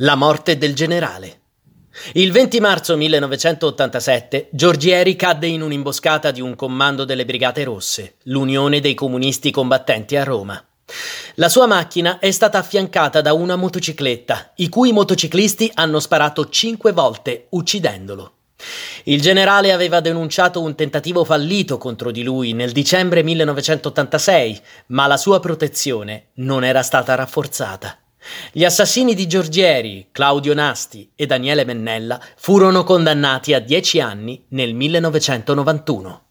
La morte del generale. Il 20 marzo 1987 Giorgieri cadde in un'imboscata di un comando delle Brigate Rosse, l'Unione dei Comunisti Combattenti a Roma. La sua macchina è stata affiancata da una motocicletta, i cui motociclisti hanno sparato cinque volte, uccidendolo. Il generale aveva denunciato un tentativo fallito contro di lui nel dicembre 1986, ma la sua protezione non era stata rafforzata. Gli assassini di Giorgieri, Claudio Nasti e Daniele Mennella furono condannati a dieci anni nel 1991.